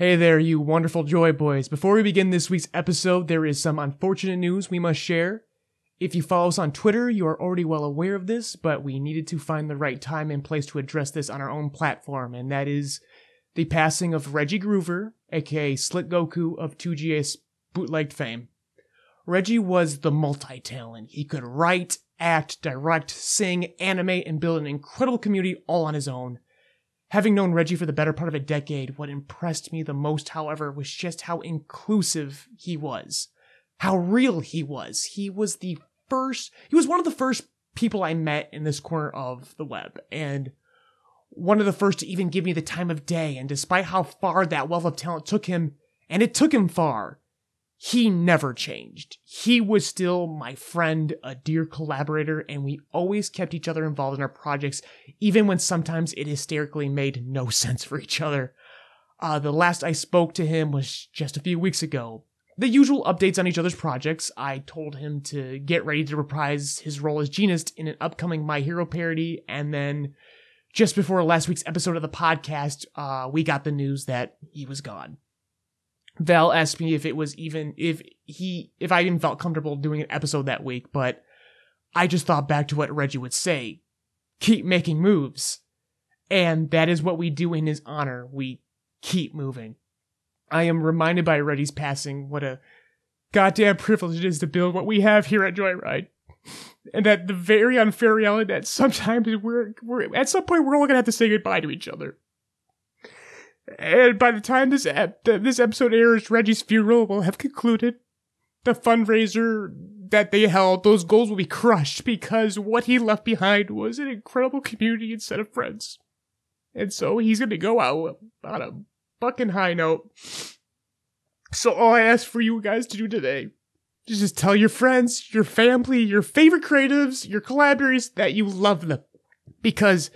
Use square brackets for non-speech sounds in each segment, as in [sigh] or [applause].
Hey there, you wonderful Joy Boys. Before we begin this week's episode, there is some unfortunate news we must share. If you follow us on Twitter, you are already well aware of this, but we needed to find the right time and place to address this on our own platform, and that is the passing of Reggie Groover, aka Slick Goku of 2GS bootlegged fame. Reggie was the multi talent. He could write, act, direct, sing, animate, and build an incredible community all on his own. Having known Reggie for the better part of a decade, what impressed me the most, however, was just how inclusive he was. How real he was. He was the first, he was one of the first people I met in this corner of the web, and one of the first to even give me the time of day. And despite how far that wealth of talent took him, and it took him far, he never changed. He was still my friend, a dear collaborator, and we always kept each other involved in our projects, even when sometimes it hysterically made no [laughs] sense for each other. Uh, the last I spoke to him was just a few weeks ago. The usual updates on each other's projects. I told him to get ready to reprise his role as Genist in an upcoming My Hero parody, and then just before last week's episode of the podcast, uh, we got the news that he was gone. Val asked me if it was even if he if I even felt comfortable doing an episode that week, but I just thought back to what Reggie would say. Keep making moves. And that is what we do in his honor. We keep moving. I am reminded by Reggie's passing what a goddamn privilege it is to build what we have here at Joyride. And that the very unfair reality that sometimes we're, we're at some point we're all gonna have to say goodbye to each other. And by the time this ep- this episode airs, Reggie's funeral will have concluded. The fundraiser that they held, those goals will be crushed because what he left behind was an incredible community and set of friends. And so he's going to go out on a fucking high note. So all I ask for you guys to do today is just tell your friends, your family, your favorite creatives, your collaborators that you love them. Because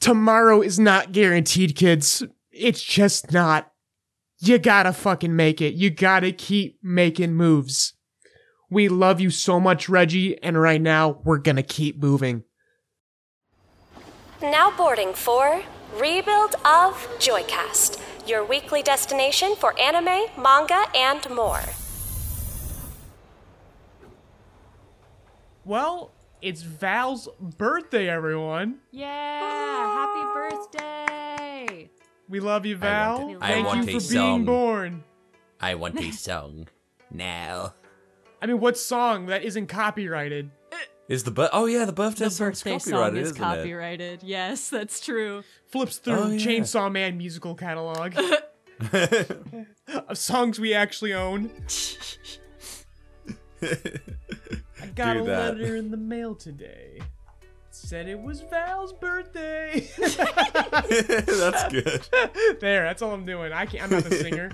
tomorrow is not guaranteed, kids. It's just not. You gotta fucking make it. You gotta keep making moves. We love you so much, Reggie, and right now we're gonna keep moving. Now boarding for Rebuild of Joycast, your weekly destination for anime, manga, and more. Well, it's Val's birthday, everyone. Yeah! Happy birthday! We love you, I Val. want- I Thank want you a for being song. born. I want a [laughs] song now. I mean, what song that isn't copyrighted? Is the bir- oh yeah the birthday The song's birthday song is isn't copyrighted. Yes, that's true. Flips through Oh, yeah. Chainsaw Man musical catalog [laughs] of songs we actually own. [laughs] I got Do a that. letter in the mail today. Said it was Val's birthday. [laughs] That's [laughs] good. there, that's all I'm doing. I can't. I'm not the singer.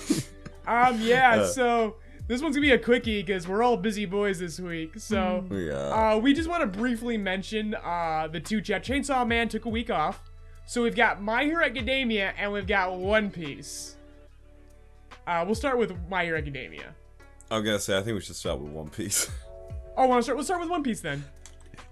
[laughs] um, yeah. Uh. so this one's gonna be a quickie because we're all busy boys this week. So, Yeah. uh, we just want to briefly mention uh the two chat. Chainsaw Man took a week off, so we've got My Hero Academia and we've got One Piece. Uh, we'll start with My Hero Academia. I'm gonna say I think we should start with One Piece. Oh, want to start? We'll start with One Piece then.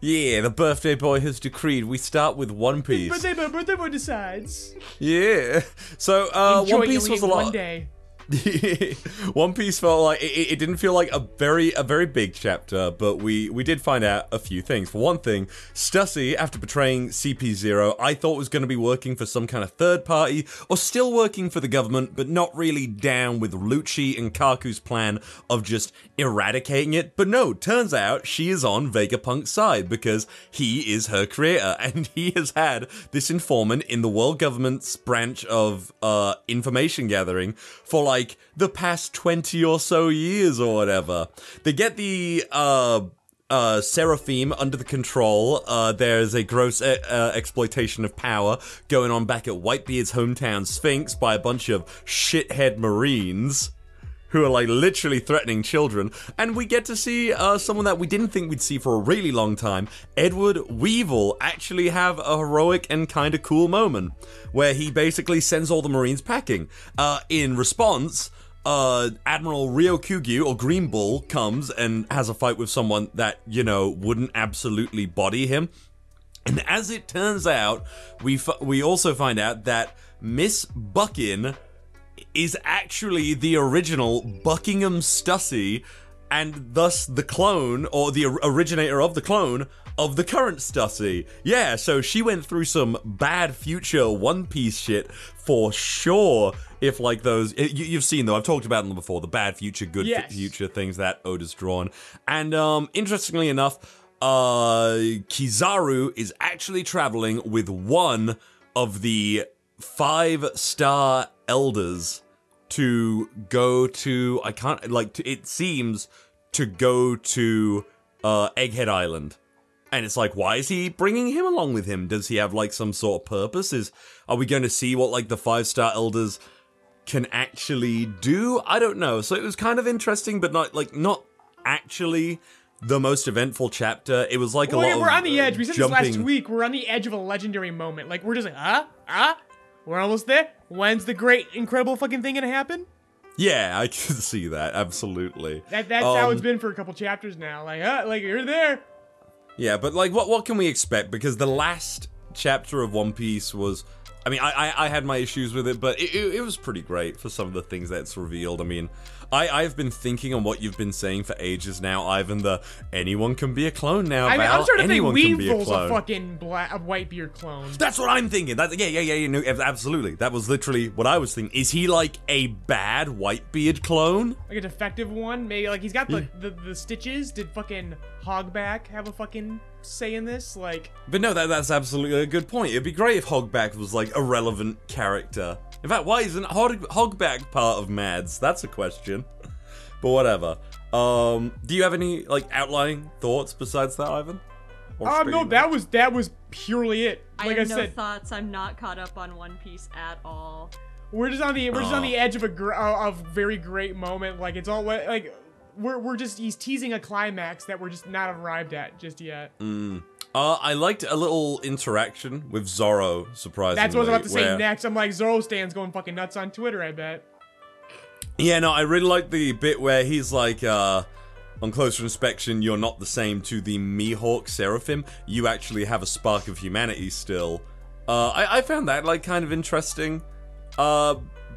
Yeah, the birthday boy has decreed we start with One Piece. Birthday boy, birthday boy decides. Yeah. So uh, Enjoy One Piece was a lot. one day. [laughs] One Piece felt like it, it didn't feel like a very a very big chapter, but we we did find out a few things. For one thing, Stussy, after betraying CP0, I thought was going to be working for some kind of third party or still working for the government, but not really down with Lucci and Kaku's plan of just eradicating it. But no, turns out she is on Vegapunk's side because he is her creator, [laughs] and he has had this informant in the world government's branch of uh, information gathering for like the past 20 or so years or whatever. They get the uh uh, Seraphim under the control. Uh, there's a gross uh, uh, exploitation of power going on back at Whitebeard's hometown Sphinx by a bunch of shithead Marines who are like literally threatening children. And we get to see uh, someone that we didn't think we'd see for a really long time, Edward Weevil, actually have a heroic and kind of cool moment where he basically sends all the Marines packing. Uh, in response, uh, Admiral Ryokugyu or Green Bull comes and has a fight with someone that, you know, wouldn't absolutely body him. And as it turns out, we we also find out that Miss Buckin is actually the original Buckingham Stussy, and thus the clone, or the originator of the clone, of the current Stussy. Yeah, so she went through some bad future One Piece shit for sure. If like those, you, you've seen though, I've talked about them before. The bad future, good Yes. future things that Oda's drawn, and um, interestingly enough, uh, Kizaru is actually traveling with one of the five star elders to go to. I can't like. To, it seems to go to uh, Egghead Island. And it's like, why is he bringing him along with him? Does he have like some sort of purpose? Is are we going to see what like the five star elders can actually do? I don't know. So it was kind of interesting, but not like not actually the most eventful chapter. It was like a Well, lot. yeah, we're of, on the edge. We said jumping. this last week. We're on the edge of a legendary moment. Like we're just like, ah, ah, we're almost there. When's the great, incredible fucking thing gonna happen? Yeah, I [laughs] can see that absolutely. That that's how Um, it's been for a couple chapters now. Like, ah, like you're there. Yeah, but like, what what can we expect? Because the last chapter of One Piece was, I mean, I I, I had my issues with it, but it, it, it was pretty great for some of the things that's revealed. I mean, I I've been thinking on what you've been saying for ages now, Ivan. The anyone can be a clone now. I mean, Val. I'm starting to think anyone a Weevil's a, clone. fucking black, a Whitebeard clone. That's what I'm thinking. That yeah, yeah, yeah, yeah. No, absolutely. That was literally what I was thinking. Is he like a bad Whitebeard clone? Like a defective one. Maybe like he's got the, the, the stitches. Did fucking Hogback have a fucking say in this? Like, But no, that that's absolutely a good point. It'd be great if Hogback was like a relevant character. In fact, why isn't Hog- Hogback part of Mads? That's a question. [laughs] But whatever. Um, do you have any like outlying thoughts besides that, Ivan? Or um, no, Steve? that was that was purely it. I Like have I, no said, thoughts. I'm not caught up on One Piece at all. we're just on the we're just on Oh. the edge of a gr- uh, of very great moment. Like it's all like we're we're just he's teasing a climax that we're just not arrived at just yet. Uh, I liked a little interaction with Zoro. Surprisingly, That's what I was about to say next. I'm like Zoro stands going fucking nuts on Twitter. I bet. Yeah, no, I really like the bit where he's like, uh, on closer inspection, you're not the same to the Mihawk Seraphim. You actually have a spark of humanity still. Uh, I, I found that, like, kind of interesting. Uh,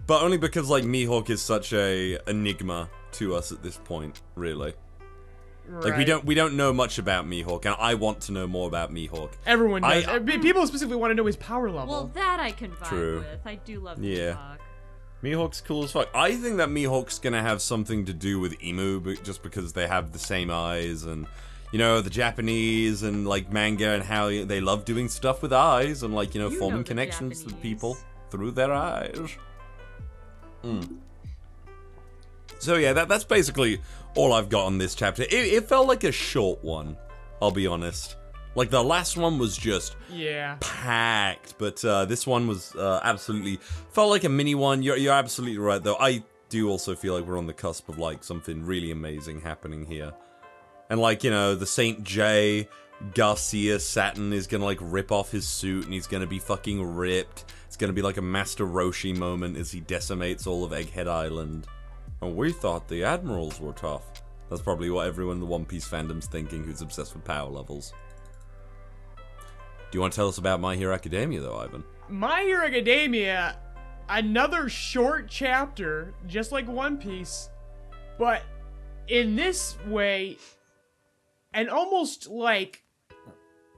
but only because, like, Mihawk is such a enigma to us at this point, really. Like, we don't we don't know much about Mihawk, and I want to know more about Mihawk. Everyone I- does. Uh, People specifically want to know his power level. Well, that I can vibe True. with. I do love Yeah. Mihawk. Mihawk's cool as fuck. I think that Mihawk's gonna have something to do with Imu, but just because they have the same eyes and. You know, the Japanese and like manga and how they love doing stuff with eyes and like, you know, You forming know the connections with people through their eyes. Mm. So yeah, that that's basically all I've got on this chapter. It, it felt like a short one, I'll be honest. Like the last one was just yeah. packed, but uh, this one was uh, absolutely felt like a mini one. You're you're absolutely right though. I do also feel like we're on the cusp of like something really amazing happening here, and like you know the Saint J Garcia Saturn is gonna like rip off his suit and he's gonna be fucking ripped. It's gonna be like a Master Roshi moment as he decimates all of Egghead Island. And we thought the admirals were tough. That's probably what everyone in the One Piece fandom's thinking who's obsessed with power levels. Do you want to tell us about My Hero Academia, though, Ivan? My Hero Academia, another short chapter, just like One Piece, but in this way, an almost like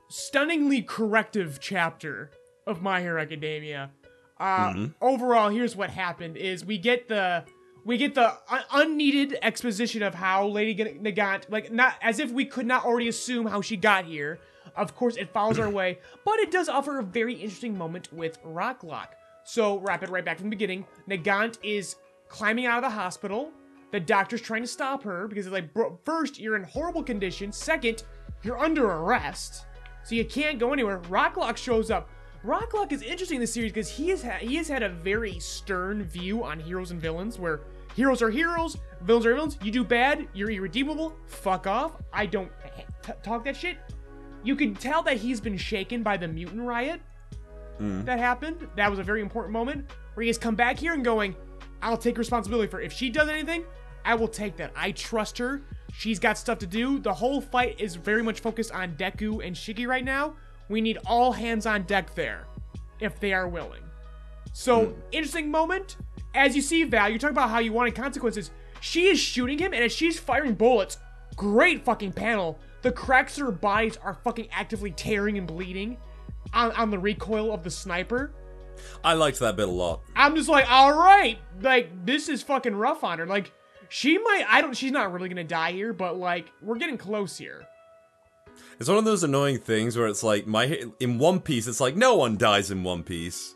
stunningly corrective chapter of My Hero Academia. Uh, Overall, here's what happened: is we get the we get the un- unneeded exposition of how Lady Nagant, like not as if we could not already assume how she got here. Of course, it follows our way, [clears throat] but it does offer a very interesting moment with Rocklock. So, wrap it right back from the beginning. Nagant is climbing out of the hospital. The doctor's trying to stop her because it's like, bro, first, you're in horrible condition. Second, you're under arrest, so you can't go anywhere. Rocklock shows up. Rocklock is interesting in this series because he has ha- he has had a very stern view on heroes and villains, where heroes are heroes, villains are villains. You do bad, you're irredeemable. Fuck off. I don't t- talk that shit. You can tell that he's been shaken by the mutant riot hmm. that happened. That was a very important moment where he has come back here and going, I'll take responsibility for it. if she does anything, I will take that. I trust her. She's got stuff to do. The whole fight is very much focused on Deku and Shiggy right now. We need all hands on deck there if they are willing. So, hmm. interesting moment. as you see Val, you're talking about how you wanted consequences. She is shooting him, and as she's firing bullets, great fucking panel. The cracks in her bodies are fucking actively tearing and bleeding on, on the recoil of the sniper. I liked that bit a lot. I'm just like, all right, like this is fucking rough on her. Like she might, I don't, she's not really gonna die here, but like we're getting close here. It's one of those annoying things where it's like my in One Piece, it's like no one dies in One Piece,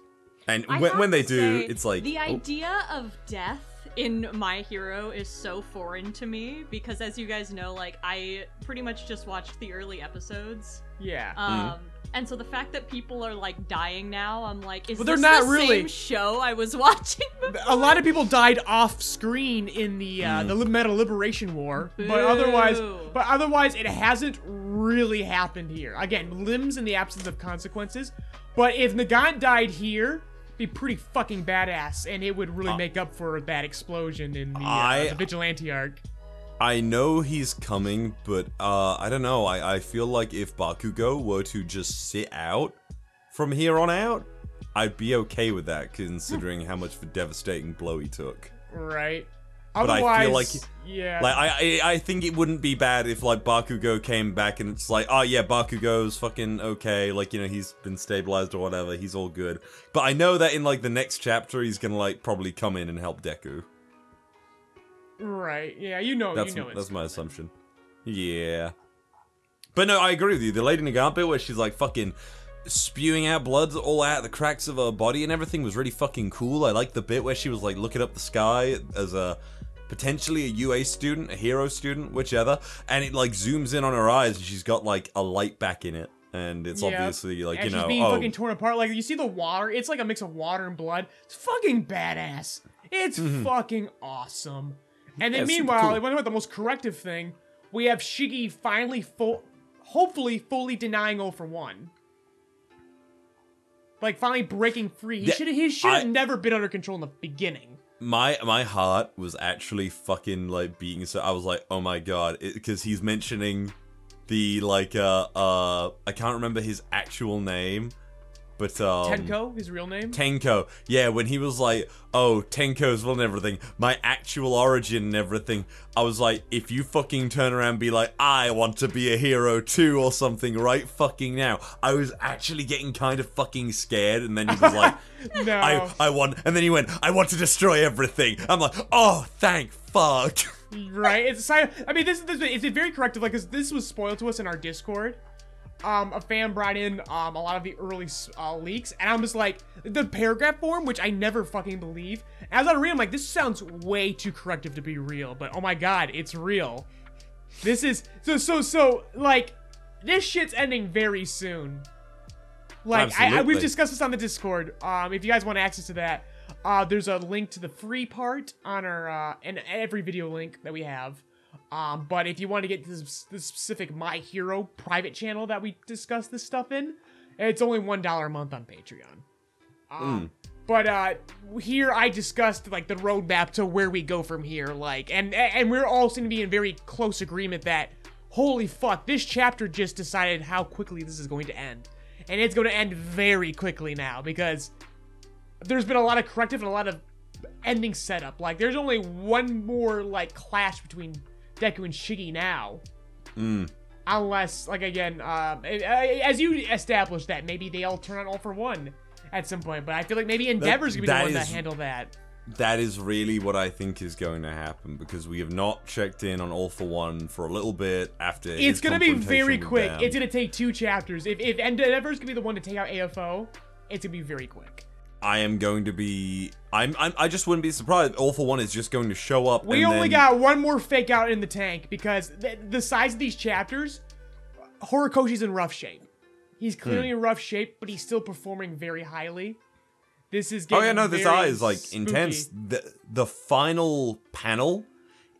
and when, when they do, say, it's like the oh. idea of death in My Hero is so foreign to me because, as you guys know, like I pretty much just watched the early episodes. Yeah. Um, and so the fact that people are like dying now, I'm like, is Well, they're this not the really. same show I was [laughs] watching? Before? a lot of people died off screen in the uh, the Metal Liberation War, but otherwise, but otherwise, it hasn't really happened here. Again, limbs in the absence of consequences. But if Nagant died here, be pretty fucking badass, and it would really make up for that explosion in the, uh, I- the vigilante arc. I know he's coming, but uh, I don't know. I, I feel like if Bakugo were to just sit out from here on out, I'd be okay with that, considering how much of a devastating blow he took. Right. But I feel like- yeah. Like I, I, I think it wouldn't be bad if like Bakugo came back and it's like, oh yeah, Bakugo's fucking okay, like you know he's been stabilized or whatever, he's all good. But I know that in like the next chapter he's gonna like probably come in and help Deku. Right. Yeah. You know. That's you know. it's that's my assumption. Yeah. But no, I agree with you. The Lady Nagant bit where she's like fucking spewing out blood all out the cracks of her body and everything was really fucking cool. I like the bit where she was like looking up the sky as a potentially a UA student, a hero student, whichever, and it like zooms in on her eyes and she's got like a light back in it. And it's Yeah. obviously like, and you know, she's being oh, fucking torn apart. Like you see the water, it's like a mix of water and blood. It's fucking badass. It's mm-hmm. fucking awesome. And then. Yeah, meanwhile, cool. one about the most corrective thing, we have Shiggy finally full, hopefully fully denying All for One. Like finally breaking free. He should he should have I- never been under control in the beginning. my my heart was actually fucking like beating so i was like oh my god because he's mentioning the like uh uh i can't remember his actual name but um Tenko, his real name. Tenko, yeah, when he was like, "Oh, Tenko's will and everything," my actual origin and everything, I was like, if you fucking turn around and be like, "I want to be a hero too" or something, right fucking now, I was actually getting kind of fucking scared, and then he was like, [laughs] no. I, I want, and then he went, I want to destroy everything. I'm like, oh, thank fuck. [laughs] right? It's I mean, this is this it's very corrective, like, cause this was spoiled to us in our Discord. Um, a fan brought in um a lot of the early uh, leaks, and I'm just like the paragraph form, which I never fucking believe. As I read, I'm like, this sounds way too corrective to be real, but oh my god, it's real. This is so so so like this shit's ending very soon. Like I, I, we've discussed this on the Discord. Um, if you guys want access to that, uh, there's a link to the free part on our uh, and every video link that we have. Um, but if you want to get to this, this specific My Hero private channel that we discuss this stuff in, it's only one dollar a month on Patreon. Um, But uh, here I discussed like the roadmap to where we go from here, like, and and we're all seem to be in very close agreement that holy fuck, this chapter just decided how quickly this is going to end, and it's going to end very quickly now because there's been a lot of corrective and a lot of ending setup. Like, there's only one more like clash between Deku and Shiggy now. Unless, like again, um, eh, as you established that maybe they all turn on all for one at some point. But I feel like maybe Endeavor's gonna be the one to handle that. That is really what I think is going to happen because we have not checked in on All for One for a little bit after. It's gonna be very quick. them. It's gonna take two chapters. If if Endeavor's gonna be the one to take out AFO, it's gonna be very quick. I am going to be. I'm, I'm. I just wouldn't be surprised. All for One is just going to show up. We only then- got one more fake out in the tank because the, the size of these chapters, Horikoshi's in rough shape. He's clearly Hmm. in rough shape, but he's still performing very highly. This is getting. Oh yeah, no, this eye is like spooky. intense. The the final panel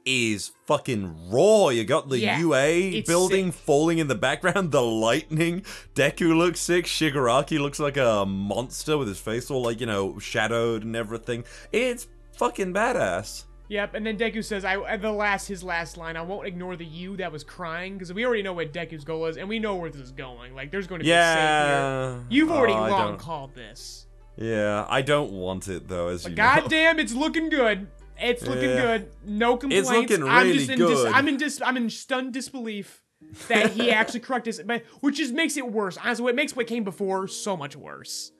is fucking raw. You got the Yeah, UA building sick. falling in the background, [laughs] the lightning. Deku looks sick. Shigaraki looks like a monster with his face all like, you know, shadowed and everything. It's fucking badass. Yep, and then Deku says, "I at the last his last line. I won't ignore the you that was crying because we already know what Deku's goal is, and we know where this is going. Like, there's going to be a save here. You've already Oh, long called this. Yeah, I don't want it though, as you know. [laughs] Goddamn, it's looking good. It's looking Yeah. good. No complaints. It's looking I'm really just in dis- good. I'm in dis- I'm in stunned disbelief that he [laughs] actually corrected this, but which just makes it worse. Honestly, what makes what came before so much worse.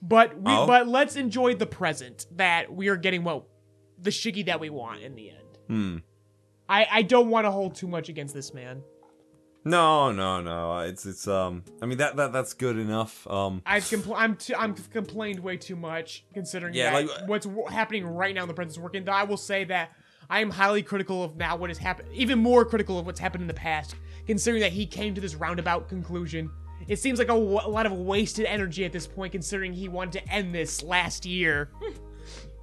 But we Oh. but let's enjoy the present that we are getting what the Shiggy that we want in the end. Hmm. I I don't want to hold too much against this man. No, no, no. It's it's um. I mean that that that's good enough. Um. I've compl- I'm too, I'm complained way too much considering Yeah, that like- what's w- happening right now in the present working. Though I will say that I am highly critical of now what has happened, even more critical of what's happened in the past, considering that he came to this roundabout conclusion. It seems like a, w- a lot of wasted energy at this point, considering he wanted to end this last year. [laughs]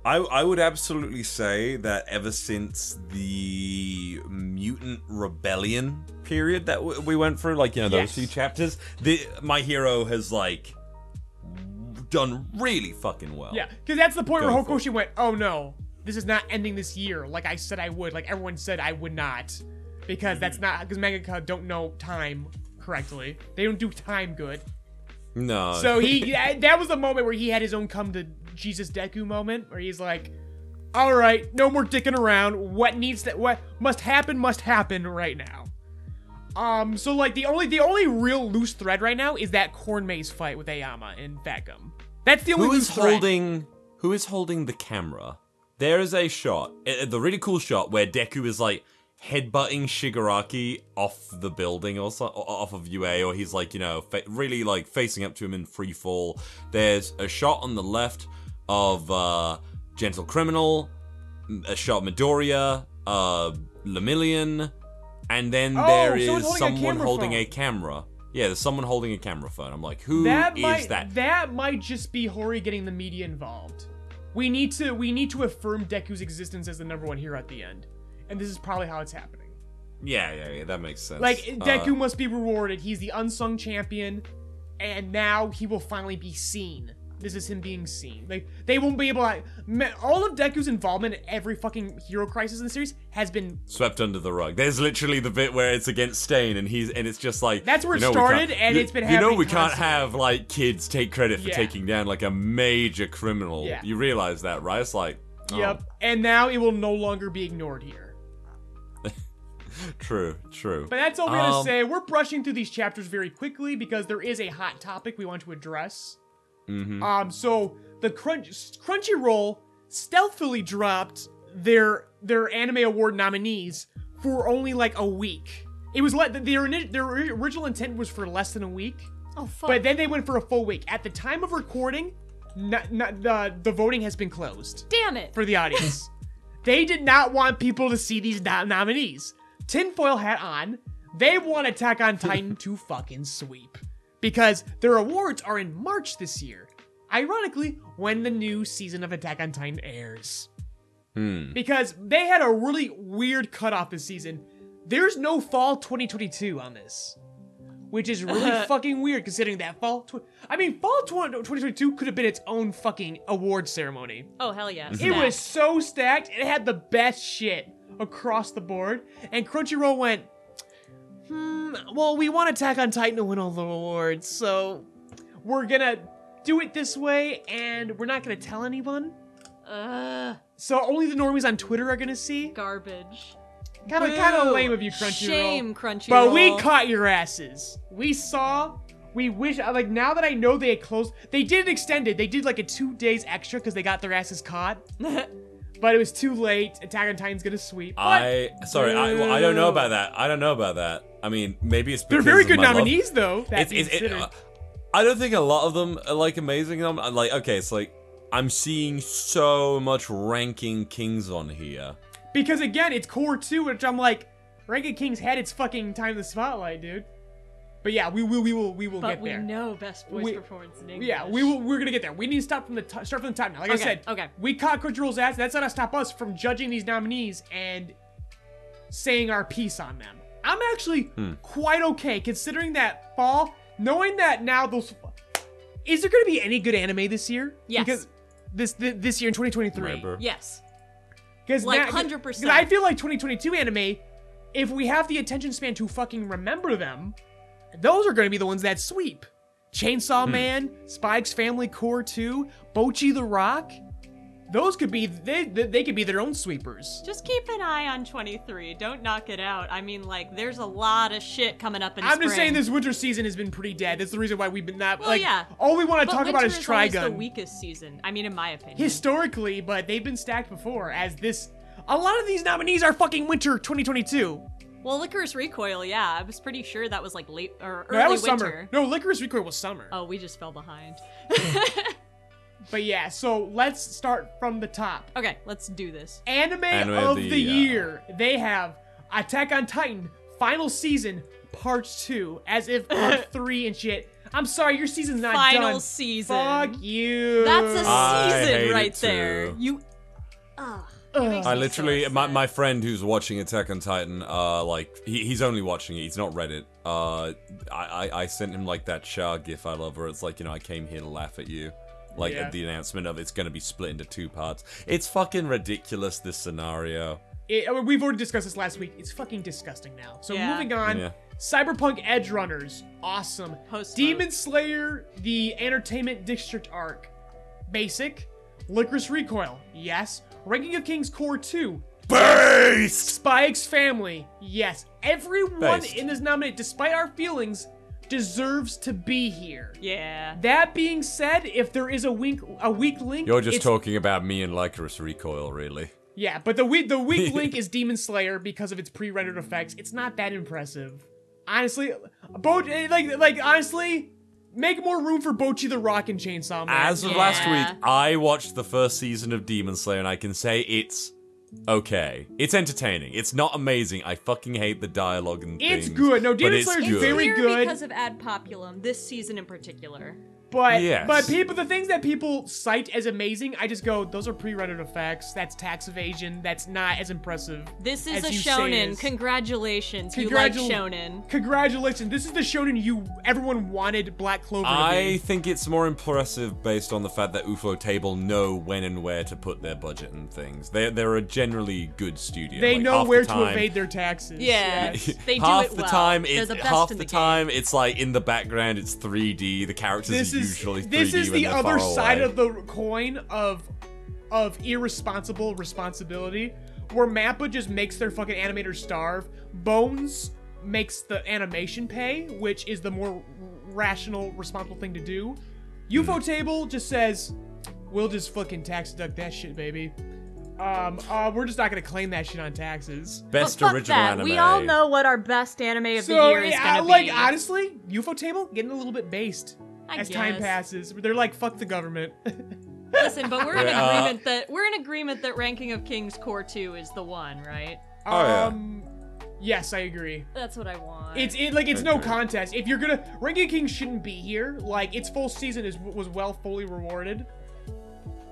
I, I would absolutely say that ever since the mutant rebellion period that w- we went through, like you know those Yes. few chapters, the my hero has like done really fucking well. Yeah, because that's the point where. Horikoshi went, "Oh no, this is not ending this year like I said I would. Like everyone said I would not, because that's mm-hmm. not because mangaka don't know time correctly. They don't do time good. No. So he [laughs] that that was the moment where he had his own come to Jesus Deku moment where he's like, "All right, no more dicking around. What needs that what must happen must happen right now." Um, so like the only the only real loose thread right now is that corn maze fight with Ayama and Fatgum. That's the only who is thread. holding who is holding the camera? There is a shot, the really cool shot where Deku is like headbutting Shigaraki off the building or so, o- off of UA, or he's like you know fa- really like facing up to him in free fall. There's a shot on the left of uh, Gentle Criminal, a shot of Midoriya, uh, Lemillion, and then Oh, there is holding someone camera holding phone. a camera. Yeah, there's someone holding a camera phone. I'm like, who is that might that? might just be Hori getting the media involved. We need to we need to affirm Deku's existence as the number one hero at the end, and this is probably how it's happening. Yeah, yeah, yeah, that makes sense. Like Uh, Deku must be rewarded. He's the unsung champion, and now he will finally be seen. This is him being seen. Like they won't be able to. All of Deku's involvement in every fucking hero crisis in the series has been. swept under the rug. There's literally the bit where it's against Stain, and he's and it's just like That's where it you know, started, and you- it's been You know, we can't have like kids take credit for Yeah. taking down like a major criminal. Yeah. You realize that, right? It's like, oh, Yep. And now it will no longer be ignored here. [laughs] true, true. But that's all we're gonna Um, say. We're brushing through these chapters very quickly because there is a hot topic we want to address. Mm-hmm. Um, so the Crunch Crunchyroll stealthily dropped their their anime award nominees for only like a week. It was let their their original intent was for less than a week, Oh fuck. but then they went for a full week. At the time of recording, not, not, the the voting has been closed Damn it. for the audience. [laughs] they did not want people to see these no- nominees. Tinfoil hat on. They want Attack on Titan [laughs] to fucking sweep. Because their awards are in March this year. Ironically, when the new season of Attack on Titan airs. Hmm. Because they had a really weird cutoff this season. There's no fall 2022 on this. Which is really [laughs] fucking weird considering that fall. Tw- I mean, fall 20- 2022 could have been its own fucking award ceremony. Oh hell yeah. It Stacked. was so stacked. It had the best shit across the board. And Crunchyroll went, hmm, well, we want Attack on Titan to win all the awards, so we're gonna do it this way, and we're not gonna tell anyone. Ugh, So only the normies on Twitter are gonna see. garbage. Kind of, kind of lame of you, Crunchyroll. Shame, Crunchyroll. But we caught your asses. We saw. We wish. Like now that I know they had closed, they did extend it. They did like a two days extra because they got their asses caught. [laughs] but it was too late. Attack on Titan's gonna sweep. But I sorry, I, well, I don't know about that. I don't know about that. I mean, maybe it's they're very good my love- nominees, though. It's, it's, it, uh, I don't think a lot of them are like amazing. I'm I'm like, okay, it's like I'm seeing so much ranking kings on here. because again, it's core two, which I'm like, Ranking Kings had its fucking time in the spotlight, dude. But yeah, we will, we will, we will But get we there. know best voice We- performance in English. Yeah, we will. We're gonna get there. We need to stop from the t- start from the top now. Like I said, okay. we caught Crunchyroll's ass. That's not gonna stop us from judging these nominees and saying our piece on them. I'm actually Hmm. quite okay considering that fall, knowing that now those. Is there gonna be any good anime this year? Yes. Because this th- this year in 2023. Remember? Yes. Because Like, now- 100%. Because I feel like 2022 anime, if we have the attention span to fucking remember them, those are going to be the ones that sweep. Chainsaw hmm. Man, Spy X Family Core 2, Bocchi the Rock. Those could be they they they could be their own sweepers. Just keep an eye on 23. Don't knock it out. I mean, like, there's a lot of shit coming up in I'm just saying this winter season has been pretty dead. That's the reason why we've been not Well, like yeah. all we want to talk about winter is always the weakest season. I mean, in my opinion. Historically, but they've been stacked before as this a lot of these nominees are fucking winter 2022. Well, Lycoris Recoil, yeah. I was pretty sure that was like late or No, early that was winter. summer. No, Lycoris Recoil was summer. Oh, we just fell behind. [laughs] But yeah, so let's start from the top. okay, let's do this. Anime, Anime of of the, the, uh, year. They have Attack on Titan final season part 2 as if part [laughs] 3 and shit. I'm sorry, your season's not Final done. Final season. Fuck you. That's a I hate season it right too. there. You. Ugh. Ugh. It makes I me so literally, my, my friend who's watching Attack on Titan, uh, like he, he's only watching it. He's not read it. Uh, I, I I sent him like that Char gif I love, where it's like you know I came here to laugh at you, like Yeah. at the announcement of it's gonna be split into two parts. It's fucking ridiculous this scenario. It- I mean, we've already discussed this last week. It's fucking disgusting now. So Yeah. moving on, Yeah. Cyberpunk Edge Runners, awesome. Post Demon Slayer, the Entertainment District arc, basic. Lycoris Recoil, yes. Ranking of Kings Core 2, Based. Spy X Family, yes. Everyone Based. in this nominate, despite our feelings, deserves to be here. Yeah. That being said, if there is a weak a weak link, You're just it's- talking about me and Lycoris Recoil, really. Yeah, but the weak the weak [laughs] link is Demon Slayer because of its pre-rendered effects. It's not that impressive. Honestly, Bo eh, like like honestly, make more room for Bocchi the Rock and Chainsaw Man. As of last week, I watched the first season of Demon Slayer, and I can say it's okay. It's entertaining. It's not amazing. I fucking hate the dialogue and It's things, good. No, but Demon it's Slayer's good. very Clear good. because of ad populum this season in particular. But Yes. but people the things that people cite as amazing, I just go those are pre-rendered effects. That's tax evasion. That's not as impressive. This is as a you shonen. is. Congratulations, you Congratu- like shonen. Congratulations. This is the shonen you everyone wanted Black Clover to I be. think it's more impressive based on the fact that Ufotable know when and where to put their budget and things. They're, they're a generally good studio. They Like, know where the to evade their taxes. Yeah. Yes. They do half it the well. time, They're it's the best half in the, the game. time it's like in the background. It's 3D. The characters this are is usually 3D this is the other side away. of the coin of of irresponsible responsibility where Mappa just makes their fucking animators starve Bones makes the animation pay which is the more rational responsible thing to do UFO Hmm. table just says we'll just fucking tax deduct that shit baby um uh we're just not gonna claim that shit on taxes best But fuck original that. anime. We all know what our best anime of the so year is yeah, gonna like be. honestly Ufotable getting a little bit based I as time passes they're like fuck the government [laughs] Listen, but we're in Yeah, agreement that we're in agreement that Ranking of Kings Core 2 is the one, right? Oh, yeah. Um, yes, I agree. That's what I want. It's it like it's no Okay. contest. If you're gonna Ranking King shouldn't be here. Like its full season is was well fully rewarded.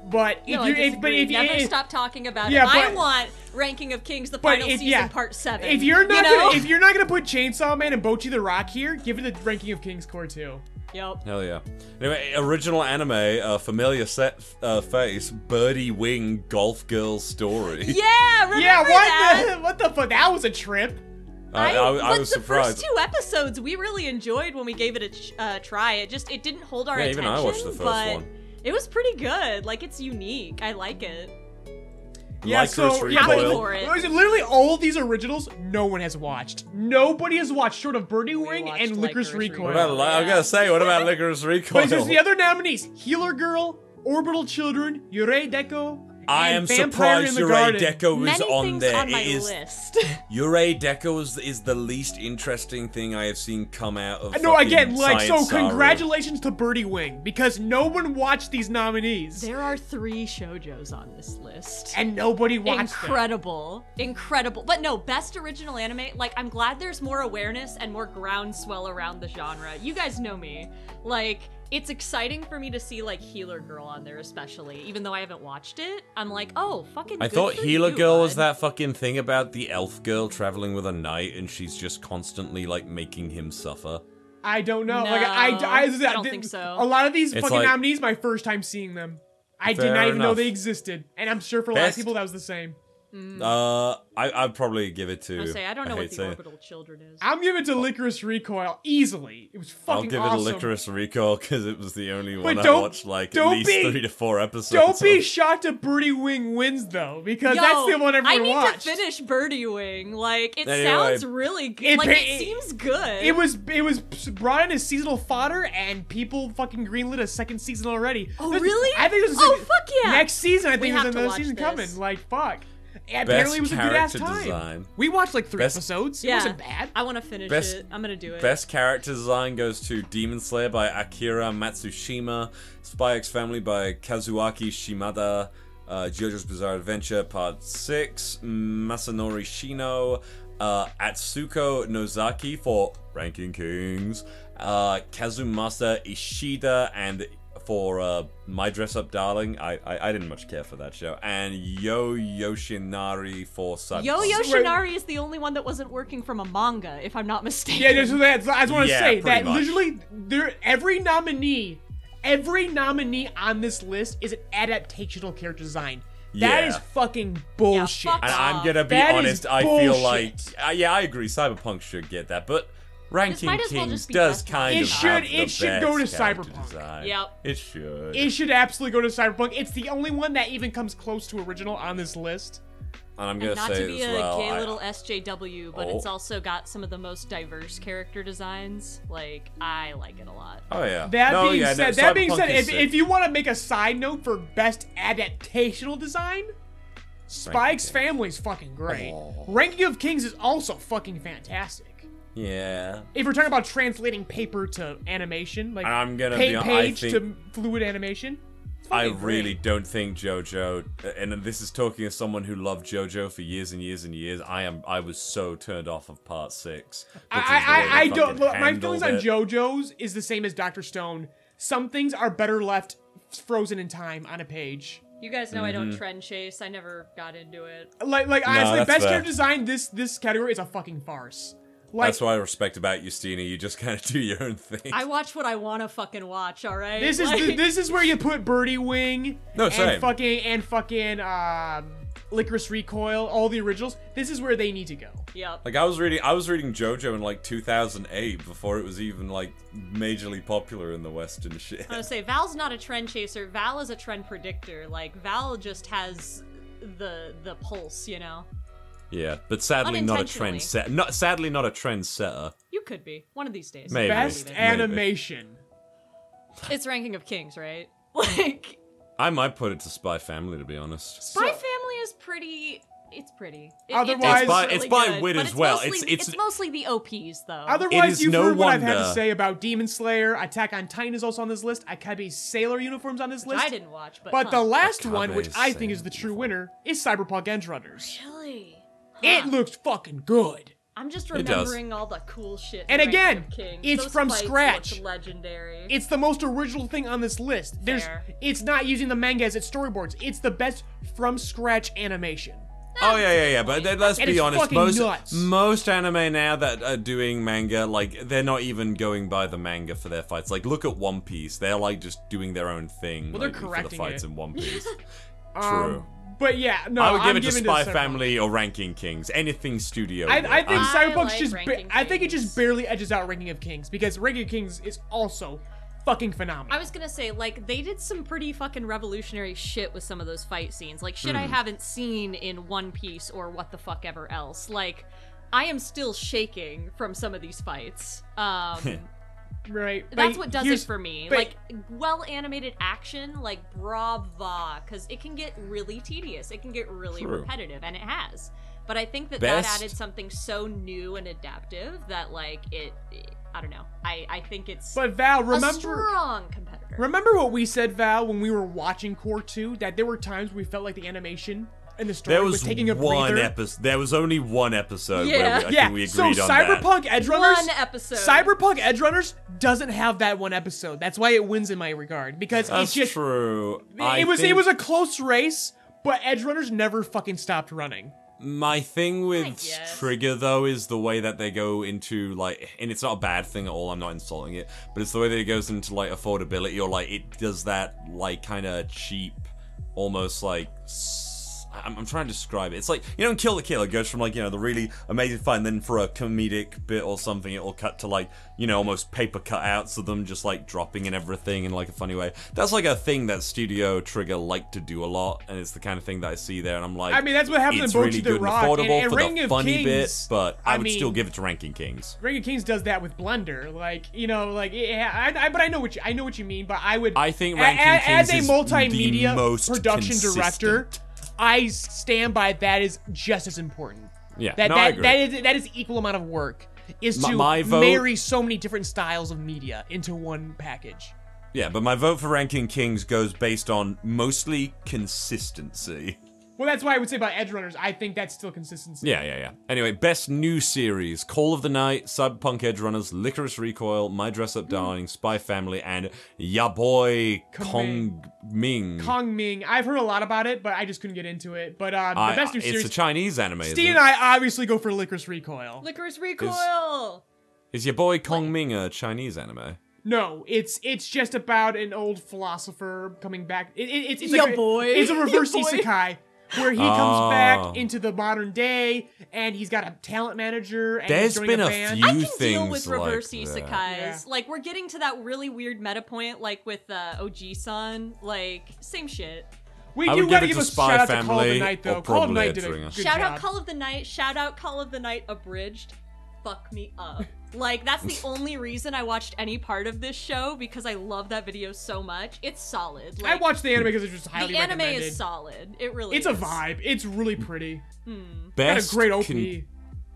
But if no, you I if, but disagree. if Never if, stop talking about Yeah, it. I but- want Ranking of Kings the but final if- season yeah. part 7. if you're not you know? gonna if you're not gonna put Chainsaw Man and Bocchi the Rock here, give it the Ranking of Kings core two. Yep. Hell yeah. Anyway, original anime, uh, familiar set uh, face, Birdie Wing Golf Girl story. [laughs] Yeah, remember yeah, what that? the [laughs] what the fuck? That was a trip. I, I, I like, was the surprised. first two episodes we really enjoyed when we gave it a uh, try. It just it didn't hold our Yeah, attention. even I watched the first but one. It was pretty good. Like it's unique. I like it. Yeah, Lycoris so yeah, Recoil. For it. literally- literally all of these originals, no one has watched. Nobody has watched short of Birdie Wing and Lycoris Lycoris Recoil. What about, li- I gotta say, what about Lycoris Recoil? But there's the other nominees: Healer Girl, Orbital Children, Yurei Deco. I am Vampire surprised in the Yurei Garden. Deco is Many on things there. on my it is list. [laughs] Yurei Deco is, is the least interesting thing I have seen come out of. No, fucking again, like so. Science Saru. Congratulations to Birdie Wing because no one watched these nominees there are three shojos on this list. and nobody watched them. incredible incredible but no best original anime like i'm glad there's more awareness and more groundswell around the genre you guys know me like it's exciting for me to see like healer girl on there especially even though i haven't watched it i'm like oh fucking I good thought for Healer you, Girl was that fucking thing about the elf girl traveling with a knight and she's just constantly like making him suffer. I don't know. like I, No, I, I don't think so. A lot of these It's fucking like- nominees, my first time seeing them. I did not even know they existed, and I'm sure for a lot of people that was the same. Uh, I I'd probably give it to. I say I don't know hate what the saying- orbital children is. I'm giving it to Lycoris Recoil easily. It was fucking. I'll give awesome. it a Lycoris Recoil because it was the only one I watched like at least be- three to four episodes. Don't be of. shocked if Birdie Wing wins though, because Yo, that's the one everyone I everyone need watched. to finish Birdie Wing. Like it Anyway. sounds really good. It like it it- seems good. It was it was brought in as seasonal fodder, and people fucking greenlit a second season already. Oh, There's- really? I think there's a Oh, se- fuck yeah. Next season, I think have there's to another season this. coming. Like fuck. And Best apparently, it was a good ass character time. design. We watched like three Best- episodes. It wasn't bad. I want to finish Best- it. I'm gonna do it. Best character design goes to Demon Slayer by Akira Matsushima, Spy X Family by Kazuaki Shimada, uh, JoJo's Bizarre Adventure Part 6, Masanori Shino, uh, Atsuko Nozaki for Ranking Kings, uh, Kazumasa Ishida, and for uh, My Dress Up Darling, I, I I didn't much care for that show, and Yo Yoshinari for Cyberpunk. Yo Yoshinari is the only one that wasn't working from a manga, if I'm not mistaken. Yeah, just so that, I just want to Yeah, say that much. literally there every nominee, every nominee on this list is an adaptational character design. That Yeah. is fucking bullshit. fuck And I'm gonna be That is honest, I feel like uh, yeah, I agree. Cyberpunk should get that, but Ranking might as well Kings does best kind It of should- have the it should go to Cyberpunk. design. Yep. it should. it should absolutely go to Cyberpunk. It's the only one that even comes close to original on this list. and I'm gonna And not say to be as a well. gay I- little SJW, but Oh. it's also got some of the most diverse character designs. Like, I like it a lot. oh yeah. That No, being yeah, no, said, that being said, if, if you want to make a side note for best adaptational design, Spy X Kings. Family is fucking great. Oh. Ranking of Kings is also fucking fantastic. Yeah, If we're talking about translating paper to animation, like I'm gonna pa- be hon- I page think- to fluid animation, I really great. don't think JoJo, and this is talking as someone who loved JoJo for years and years and years. I am, I was so turned off of Part Six. I, because of the way I, I, I don't. Look, my feelings on. JoJo's is the same as Doctor Stone. Some things are better left frozen in time on a page. You guys know I Mm-hmm. don't trend chase. I never got into it. Like, like honestly, that's best fair. character design this this category is a fucking farce. Like That's what I respect about you, Steena. You just kind of [laughs] do your own thing. I watch what I want to fucking watch. All right. this is Like- the, this is where you put Birdie Wing No, and same. fucking and fucking um, Lycoris Recoil, all the originals. This is where they need to go. Yeah. Like I was reading, I was reading JoJo in like 2008 before it was even like majorly popular in the West and shit. I'm gonna say Val's not a trend chaser. Val is a trend predictor. Like Val just has the the pulse. You know. Yeah, but sadly not a Unintentionally. trend set. Not sadly not a trend setter. You could be one of these days. Maybe. Best Maybe. animation. It's ranking of kings, right? [laughs] Like I might put it to Spy Family to be honest. Spy Family is pretty. It's pretty. It- it- Otherwise- It's by- really it's by good, wit but as it's well. Mostly, It's- it's- mostly the OPs though. Otherwise, you've no heard what I've had to say about Demon Slayer. Attack on Titan is also on this list. Akebi's Sailor uniforms on this which list. I didn't watch, but But huh. the last one, which I think is the Sailor true winner, is Cyberpunk Edge Runners. really. It looks fucking good. I'm just It does. remembering all the cool shit. And in Ranking again, of Kings. it's Those from fights scratch. looked legendary. It's the most original thing on this list. There's, Fair. it's not using the manga as its storyboards. It's the best from scratch animation. Oh yeah, yeah, yeah. But then let's And be it's honest. fucking Most nuts. most anime now that are doing manga, like they're not even going by the manga for their fights. Like look at One Piece. They're like just doing their own thing. Well, they're like, for the correcting fights it. in One Piece. [laughs] Um, True. But yeah, no, I would give I'm it to giving Spy Cyberpunk. Family or Ranking Kings. Anything studio. I. I think I'm- I Cyberpunk's like just. Ba- I think it just barely edges out Ranking of Kings because Ranking of Kings is also fucking phenomenal. I was gonna say, like, they did some pretty fucking revolutionary shit with some of those fight scenes. Like, shit Hmm. I haven't seen in One Piece or what the fuck ever else. Like, I am still shaking from some of these fights. [laughs] Um, right. that's what does it for me. but- Like, well animated action, like, brava. Because it can get really tedious, it can get really True. repetitive, and it has. But I think that Best- that added something so new and adaptive that, like, it. I don't know. I, I think it's But Val, a remember. strong competitor. Remember what we said, Val, when we were watching Core 2? That there were times we felt like the animation and the story there was, was taking a one episode. There was only one episode Yeah. where we, I yeah, think we so agreed on that. Cyberpunk Edge Runners. One episode. Cyberpunk Edge Runners doesn't have that one episode. That's why it wins in my regard because That's it's just true. it I was it was a close race, but Edge Runners never fucking stopped running. My thing with. Trigger though is the way that they go into like, and it's not a bad thing at all. I'm not insulting it, but it's the way that it goes into like affordability or like it does that like kind of cheap, almost like s- I'm, I'm trying to describe it. It's like you know, in Kill la Kill it goes from like you know the really amazing fight, and then for a comedic bit or something, it will cut to like you know almost paper cutouts of them just like dropping and everything in like a funny way. That's like a thing that Studio Trigger like to do a lot, and it's the kind of thing that I see there, and I'm like, I mean, that's what happened it's really the good and Rock, affordable and- and for Ring the funny Kings, bit, but I, I would still give it to Ranking Kings. Ring of Kings does that with Blender, like you know, like yeah. I, I, but I know what you, I know what you mean. But I would. I think Ranking a- Kings as a is multimedia the most production director, consistent. I stand by that is just as important. Yeah, That no, I that, agree. that is that is equal amount of work. Is My- to my vote- marry so many different styles of media into one package. Yeah, but my vote for Ranking Kings goes based on mostly consistency. Well, that's why I would say about Edge Runners. I think that's still consistency. Yeah, yeah, yeah. Anyway, best new series: Call of the Night, Cyberpunk Edge Runners, Lycoris Recoil, My Dress Up Darling, Spy Family, and Ya Boy Kong Ming. Kong Ming. I've heard a lot about it, but I just couldn't get into it. But um, the I- best new it's series. It's a Chinese anime. isn't Steve it? and I obviously go for Lycoris Recoil. Lycoris Recoil. Is your boy Kong Ming a Chinese anime? No, it's it's just about an old philosopher coming back. It, it, it's it's Ya like a- boy. It's a reverse [laughs] Ya boy. isekai where he Oh. comes back into the modern day and he's got a talent manager. And There's he's joining been a band. few- I can deal with like reverse that. isekais. Yeah. Like we're getting to that really weird meta point, like with uh, Ojisan. Like same shit. We I do gotta give give a shout out to Call of the Night though. Call of the Night did a good Shout job. out Call of the Night. Shout out Call of the Night abridged. Fuck me up. [laughs] Like that's the [laughs] only reason I watched any part of this show because I love that video so much. It's solid. I Like, watched the anime because it's just highly the anime recommended. is solid. It really It's is. a vibe. It's really pretty. Hmm. Got Best a great OP.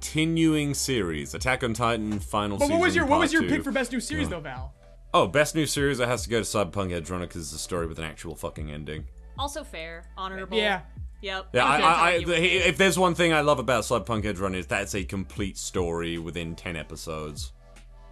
continuing series: Attack on Titan final but season. what was your what was your two. pick for best new series though, Val? Oh, best new series. It has to go to Cyberpunk Edge Runner because it's a story with an actual fucking ending. Also fair, honorable. Yeah. Yep. Yeah, I, I, I, argue if there's one thing I love about Cyberpunk Edge Runner is that's a complete story within ten episodes.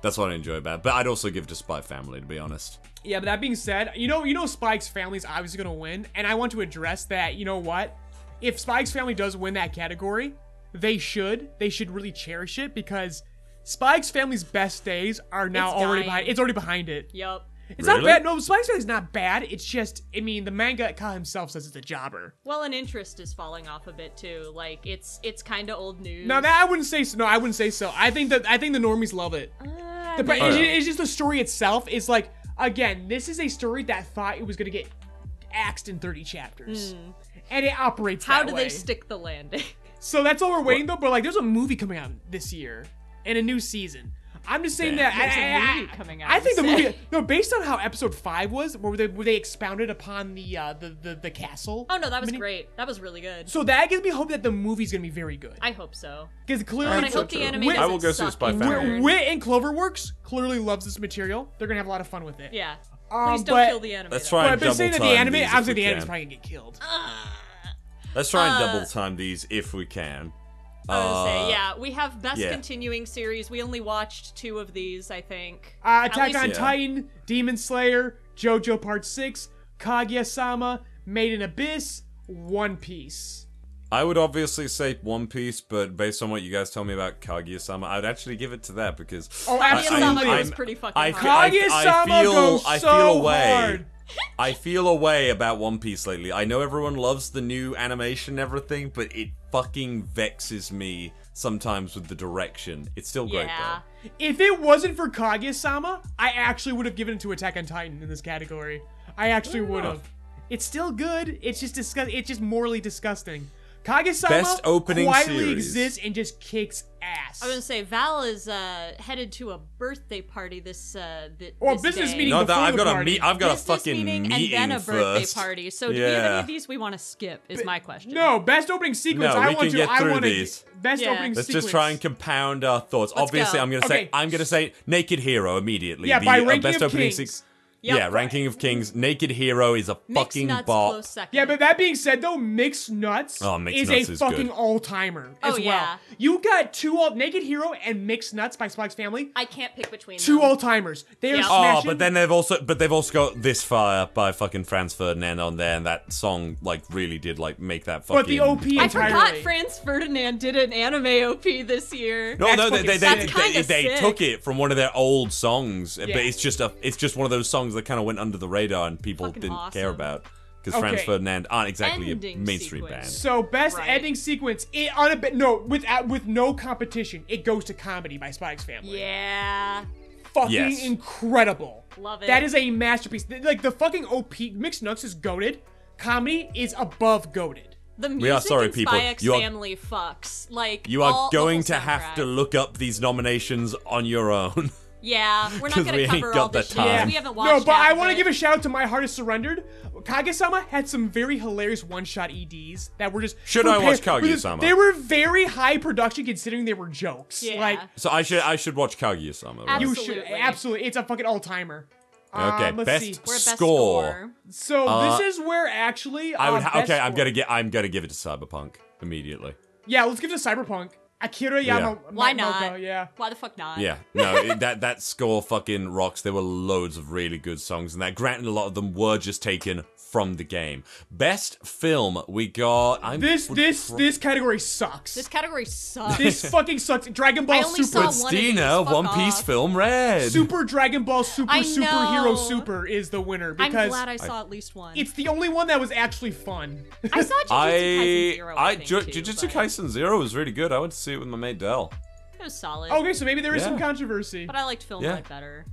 That's what I enjoy about. it. But I'd also give it to Spy Family to be honest. Yeah, but that being said, you know, you know, Spy X family's obviously gonna win, and I want to address that. You know what? If Spy X family does win that category, they should. They should really cherish it because Spy X family's best days are now It's already dying. behind. It's already behind it. Yep. It's not bad. No, Spy X family's not bad. It's just, I mean, the mangaka himself says it's a jobber. Well, an interest is falling off a bit too. Like it's it's kind of old news. No, that I wouldn't say. So. No, I wouldn't say so. I think that I think the normies love it. Uh, The, they- it's, yeah. it's just the story itself is like again, this is a story that thought it was gonna get axed in 30 chapters. And it operates how that do way. they stick the landing? So that's all we're waiting though, but like there's a movie coming out this year and a new season. I'm just saying Damn. that There's I, a I- movie I- coming out, I think the say? movie no, based on how episode five was, where they where they expounded upon the uh the the, the castle. oh no, that was mini- great. That was really good. So that gives me hope that the movie's gonna be very good. I hope so. Because clearly And I so hope the too. anime Wait- I will go see suck Spy in Family. Wit and Cloverworks clearly loves this material. They're gonna have a lot of fun with it. Yeah. Um, Please don't but- kill the anime. Let's though. try But, and but double saying that the anime, these if obviously we the anime's probably gonna get killed. Let's try and Uh, double time these if we can. I was gonna Uh, say, yeah, we have best yeah. continuing series. We only watched two of these, I think. Uh, Attack least- on Yeah. Titan, Demon Slayer, JoJo Part 6, Kaguya-sama, Made in Abyss, One Piece. I would obviously say One Piece, but based on what you guys tell me about Kaguya-sama, I'd actually give it to that because Oh, I- absolutely. Kaguya-sama goes I'm- pretty fucking I, hard. fe- I, I Kaguya-sama feel, goes I so feel a way. hard. I feel a way about One Piece lately. I know everyone loves the new animation and everything, but it fucking vexes me sometimes with the direction. It's still great Yeah. though. If it wasn't for Kaguya-sama, I actually would have given it to Attack on Titan in this category. I actually would have. It's still good. It's just disgust. It's just morally disgusting. Kaguya-sama Best opening quietly series. exists and just kicks ass. I was gonna say Val is uh, headed to a birthday party this uh th- Or this business day. meeting No, before that I've the got a party. meet. I've got a fucking meeting, meeting and then a birthday first. party. So do we have any of these we want to skip? Is my question. no, best opening sequence. No, I we want can to. get I through want to. these. Best Yeah. opening Let's sequence. just try and compound our thoughts. Obviously, go. I'm gonna Okay. say I'm gonna say Naked Hero immediately. Yeah, the, by uh, ranking best of opening kings. sequ- Yep. Yeah, ranking of kings. Naked Hero is a Mixed fucking nuts bop. close second. Yeah, but that being said, though, Mixed Nuts Oh, Mixed is Nuts a is fucking good. all timer oh, as Oh, well. yeah. You got two all Naked Hero and Mixed Nuts by Spy X Family. I can't pick between Two them. all timers. They are Yeah. Oh, smashing. but then they've also but they've also got this fire by fucking Franz Ferdinand on there, and that song like really did like make that fucking. But the OP I entirely. forgot Franz Ferdinand did an anime OP this year. No, That's no, they fucking they, sick. they, That's they, kinda they sick. took it from one of their old songs, Yeah. but it's just a it's just one of those songs that kind of went under the radar and people Fucking didn't care about because Franz Ferdinand aren't exactly Ending a mainstream sequence. band. So best Right. ending sequence, it on a bit no with with no competition, it goes to comedy by Spy X Family. Yeah. fucking Yes. incredible. Love it. That is a masterpiece. Like the fucking OP Mixed Nuts is goaded. Comedy is above goaded. The music are sorry, people. Spy X You are- Family fucks. Like You are all- going to have to look up these nominations on your own. [laughs] Yeah, we're not gonna we ain't cover got all the that shit. time. We haven't watched. No, but I want to give a shout out to My Heart is Surrendered. Kaguya-sama had some very hilarious one-shot EDs that were just Should I watch prepared- Kaguya-sama? They were very high production considering they were jokes. Yeah. Like so I should I should watch Kaguya-sama. right? you Absolutely. should absolutely. It's a fucking all-timer. Okay, Um, let's best see. We're best score. score. So Uh, this is where actually I would uh, ha- best okay. I'm gonna get I'm gonna give it to Cyberpunk immediately. Yeah, let's give it to Cyberpunk. Akira Yeah. Yama. Why not? Moto, yeah. Why the fuck not? Yeah, no, that that score fucking rocks. There were loads of really good songs in that. Granted, a lot of them were just taken from the game. Best film we got. I'm This this pro- this category sucks. This category sucks. This [laughs] fucking sucks. Dragon Ball I only Super saw one of these, Christina, fuck One Piece off. film red. Super Dragon Ball Super I Superhero. Super is the winner because I'm because glad I saw at least one. it's the only one that was actually fun. I saw Jujutsu Kaisen I Zero. I think, Ju- Jujutsu Kaisen Zero was really good. I went to see it with my mate Dell. It was solid. okay, so maybe there is some Yeah. controversy. But I liked Film Yeah. Red better.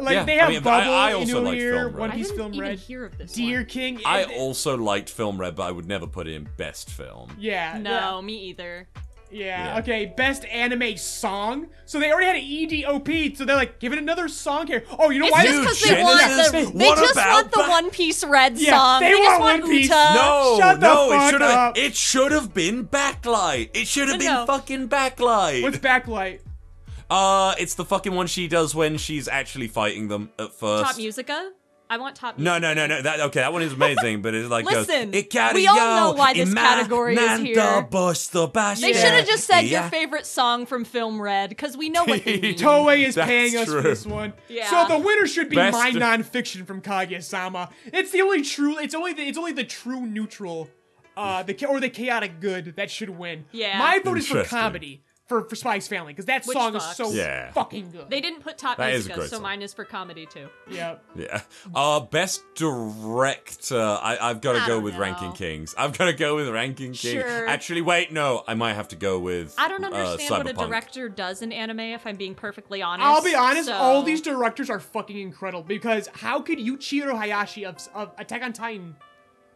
Like Yeah, they I have mean, Bubble, I- I also Inu liked here, Film Red. One I Piece didn't Film even Red, hear of this Deer one. King. I also liked Film Red, but I would never put it in best film. yeah, No, me either. Yeah, Yeah. okay, best anime song. So they already had an E EDOP, so they're like, give it another song here. Oh, you know It's why? just because they want the they what just about want the One Piece Red Yeah, song. they just want want One Piece. Uta. No, Shut the no, fuck it should have up. it should have been backlight. It should have been no. fucking backlight. What's backlight? Uh, it's the fucking one she does when she's actually fighting them at first. Tot Musica. I want top. No, no, no, no. That okay. That one is [laughs] amazing, but it's like goes, Listen, "Ikari we all yo, know why this ima category is nanta here. bosto basta." They should have just said your favorite song from Film Red because we know what [laughs] they mean. Toei is That's paying us true. for this one. Yeah. So the winner should be Best- my nonfiction from Kaguya-sama. It's the only true. It's only the. It's only the true neutral, uh, the or the chaotic good that should win. Yeah. My vote is for comedy for for Spy X Family because that Which song fucks. is so Yeah. fucking good. They didn't put top That is a musica, great so song. mine is for comedy too. yeah. Yeah. Uh, best director. I, I've got to I go don't with know. Ranking Kings. I've got to go with Ranking Kings. Sure. Actually, wait, no. I might have to go with. I don't uh, understand what a Cyberpunk. director does in anime. If I'm being perfectly honest, I'll be honest, so- all these directors are fucking incredible because how could Yuichiro Hayashi of, of Attack on Titan,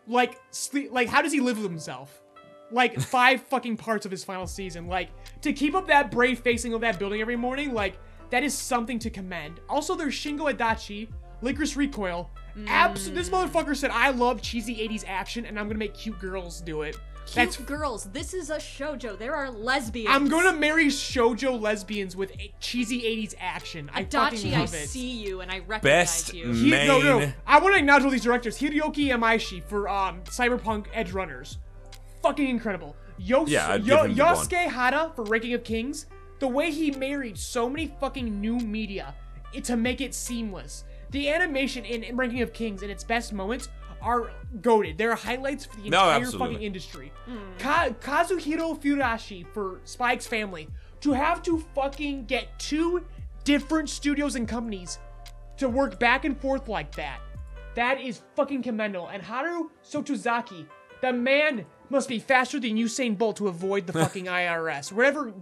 like, sleep, like, how does he live with himself? Like, five [laughs] fucking parts of his final season. Like, to keep up that brave facing of that building every morning, like, that is something to commend. Also, there's Shingo Adachi, Lycoris Recoil. Abs- this motherfucker said, I love cheesy 80s action and I'm gonna make cute girls do it. Cute That's girls. This is a shojo. There are lesbians. I'm gonna marry shojo lesbians with a cheesy 80s action. I fucking Adachi, I love it. see you and I recognize Best you. He, no, no. I want to acknowledge all these directors. Hiroyuki Imaishi for um, Cyberpunk Edge Runners. Fucking incredible. Yos- Yeah, Yo-. Yosuke Hara for Ranking of Kings. The way he married so many fucking new media it, to make it seamless. The animation in, in Ranking of Kings in its best moments are goaded. They're highlights for the entire absolutely. fucking industry. Ka- Kazuhiro Furuhashi for Spy X Family. To have to fucking get two different studios and companies to work back and forth like that. That is fucking commendable. And Haru Sotozaki, the man must be faster than Usain Bolt to avoid the [laughs] fucking IRS. Whatever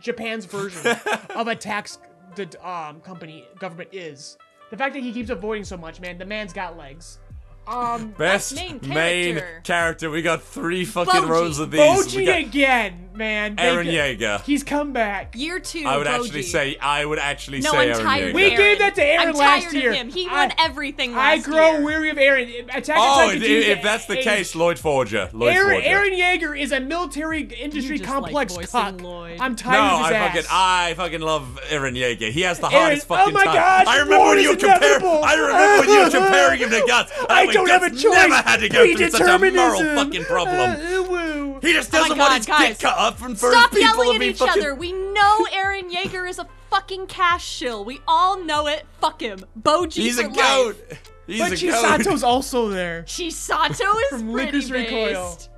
Japan's version [laughs] of a tax the um company government is. The fact that he keeps avoiding so much, man, the man's got legs. Um Best main main character. character. We got three fucking Boji. rows of these. We Boji got again, man. Eren g- Yeager. He's come back. Year two. I would Boji. actually say. I would actually No, say I'm Eren tired. Yeager. of We gave that to Eren I'm last tired year. Of him. He I- won everything last year. I grow year. weary of Eren. Attack Oh, Titan if, continues if that's the age. case, Lloyd Forger. Lloyd Eren, Forger. Eren Yeager is a military industry just like complex cuck. Lloyd. I'm no, tired of his I ass. fucking, I fucking love Eren Yeager. He has the Eren- hardest fucking oh my time. gosh, I remember war when is you were comparing. inevitable. I remember when you were [laughs] comparing him to Guts. I like, don't have a choice. Never had to go through such a moral fucking problem. Uh. He just Oh doesn't God, want his guys. dick cut up and for Stop people yelling at each fucking. other. We know Eren Yeager is a fucking cash shill. We all know it. Fuck him. Boji He's for a goat. life. He's But a Chisato's also there. [laughs] Chisato is From pretty Lycoris Recoil. based.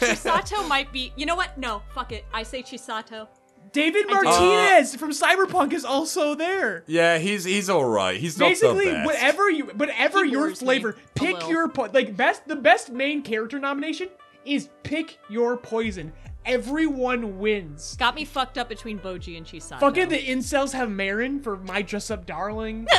Chisato might be. You know what? No, fuck it. I say Chisato. David I do. Martinez from Cyberpunk is also there. Yeah, he's he's all right. He's not Basically, the best. whatever you, whatever He your flavor, pick your po- like best. The best main character nomination is pick your poison. Everyone wins. Got me fucked up between Boji and Chisato. Fucking the incels have Marin for my dress up darling. [laughs]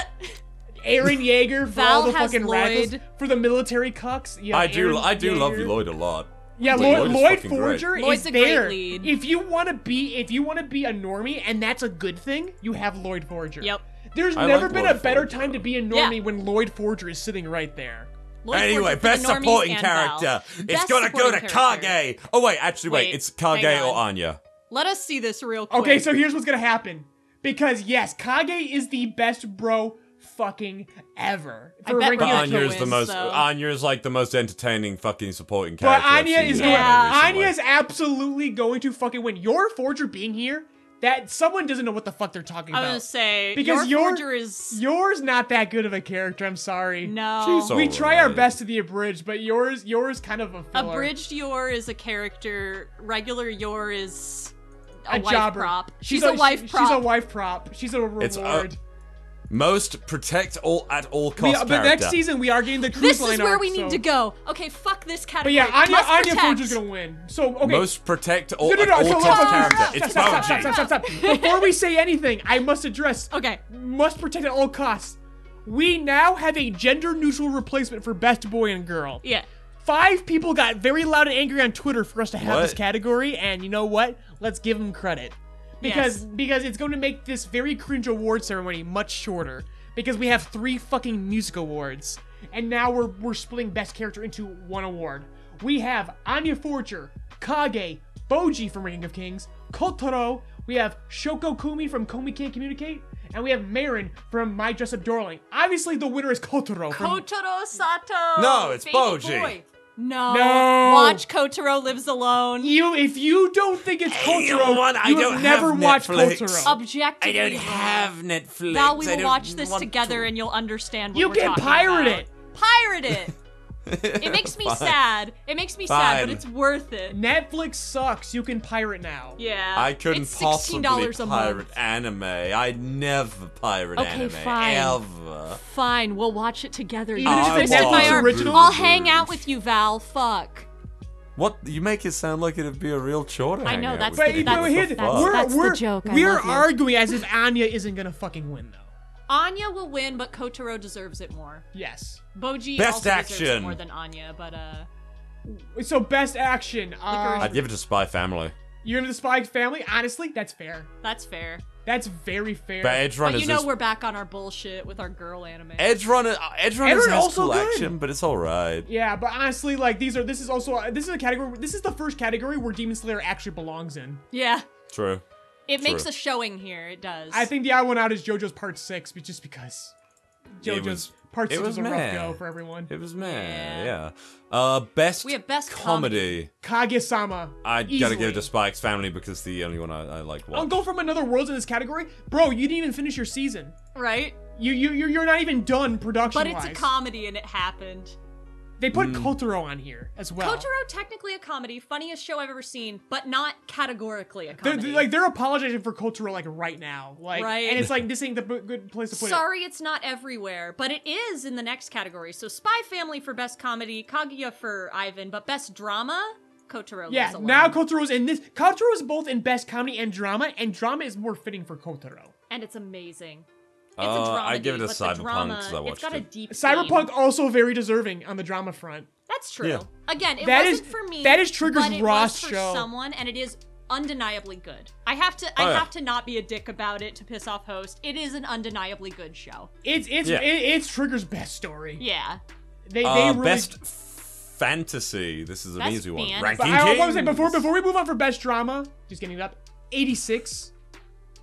Eren Yeager for Val all the has fucking radicals. For the military cucks. Yeah, I do Eren I do love Yeager. Lloyd a lot. Yeah, Lloyd- Lloyd, Lloyd is Lloyd fucking great. Forger Lloyd's is a great there. lead. If you want to be, if you want to be a normie, and that's a good thing, you have Lloyd Forger. Yep. There's I never like been Lloyd a better Forger. time to be a Yeah. normie when Lloyd Forger is sitting right there. Lloyd anyway, Forger best supporting and Val. character. It's Best gonna go to character. Kage. Oh wait, actually wait, Wait, it's Kage or. Anya. Let us see this real quick. Okay, so here's what's gonna happen. Because yes, Kage is the best bro fucking ever. I For bet ranking But Anya of is the wins, most though. Anya is like the most entertaining fucking supporting But character. I've Anya seen is in going. anime recently. Anya is absolutely going to fucking win. Yor Forger being here, that someone doesn't know what the fuck they're talking about. I about. was gonna say Because your your- Forger is Yours not that good of a character. I'm sorry. no. She's We Alright. try our best to the abridged, but yours, yours kind of a filler. Abridged Yor is a character. Regular Yor is a, a wife jobber. prop. She's, a, wife prop. She's a wife prop. She's a reward. It's, uh, Most protect all at all we, costs the next character. season, we are getting the cruise This line is where arc, we need so- to go. Okay, fuck this category. But yeah, Anya, Must Anya protect. Forger's gonna win. So okay. Most protect all no, no, at no, all so costs let's- character. stop, It's stop, stop, Boji. stop, stop, stop. Before we say anything, I must address. Okay. Must protect at all costs. We now have a gender-neutral replacement for best boy and girl. Yeah. Five people got very loud and angry on Twitter for us to have this category, and you know what? Let's give them credit. Because Yes. because it's going to make this very cringe award ceremony much shorter. Because we have three fucking music awards. And now we're we're splitting best character into one award. We have Anya Forger, Kage, Boji from Ranking of Kings, Kotaro, we have Shoko Komi from Komi Can't Communicate, and we have Marin from My Dress Up Darling. Obviously the winner is Kotaro from Kotaro Sato. No, it's Baby Boji. boy. No. No. Watch Kotaro Lives Alone. You, if you don't think it's Hey, you Kotaro, know what? I you don't have never have watched Netflix. Kotaro. Objectively. I don't have Netflix. Val, we I will don't watch this want together to. and you'll understand what You we're can talking pirate about. it. Pirate it. [laughs] [laughs] It makes me Fine. sad. It makes me sad, but Fine. it's worth it. Netflix sucks. You can pirate now. Yeah. I couldn't it's possibly $16 a pirate month. anime. I'd never pirate Okay, anime fine. ever. Fine, we'll watch it together. Even You if twist it's my Netflix arm. original? I'll hang out with you, Val. Fuck. What? You make it sound like it'd be a real chore to I hang know, out that's with But, the- you. but that's- here, What the that's- fuck? we're, that's the we're, joke. I We're love you. arguing as if Anya isn't gonna fucking win, though. Anya will win, but Kotaro deserves it more. Yes. Boji Best also deserves it more than Anya, but uh, So best action. Uh, I'd give it to Spy Family. you're into the Spy family. Honestly, that's fair. that's fair. That's very fair. But Edge But Runners you know is we're back on our bullshit with our girl anime. Edge Runner. uh, Edge Runners Runner has also cool good. action, but it's all right. Yeah, but honestly, like these are. This is also. This is a category. This is the first category where Demon Slayer actually belongs in. yeah. True. It makes True. a showing here. It does. I think the odd one out is JoJo's Part Six, but just because JoJo's was- Part it Six was was a rough meh. go for everyone. It was man. Yeah. Yeah. Uh, best. We have best comedy. Kaguya-sama. I gotta give it to Spy X Family because the only one I, I like. I'll Watch. go from another worlds in this category, bro. You didn't even finish your season. right? You you you're, you're not even done production But it's a comedy and it happened. They put Mm. Kotaro on here as well. Kotaro technically a comedy, funniest show I've ever seen, but not categorically a They're, comedy. they're- like they're apologizing for Kotaro like right now, like, Right. and it's [laughs] like this ain't the b- good place to put it. Sorry, it's not everywhere, but it is in the next category. So Spy Family for best comedy, Kaguya for Ivan, but best drama, Kotaro. Yeah, lives alone. now Kotaro's in this. Kotaro is both in best comedy and drama, and drama is more fitting for Kotaro. and it's amazing. It's Uh, a drama. I give it a but the Cyberpunk drama, 'cause I It's watched got a it. deep. Cyberpunk theme. also very deserving on the drama front. That's true. Yeah. Again, it That wasn't is- for me. that is Trigger's but it Ross was for show. someone, and it is undeniably good. I have to. I Oh, yeah. have to not be a dick about it to piss off host. It is an undeniably good show. It's it's Yeah. it- it's Trigger's best story. Yeah. They they Uh, really. best fantasy. This is an Best easy one. fan- but Ranking I want to say before before we move on for best drama, just getting it up. Eighty six.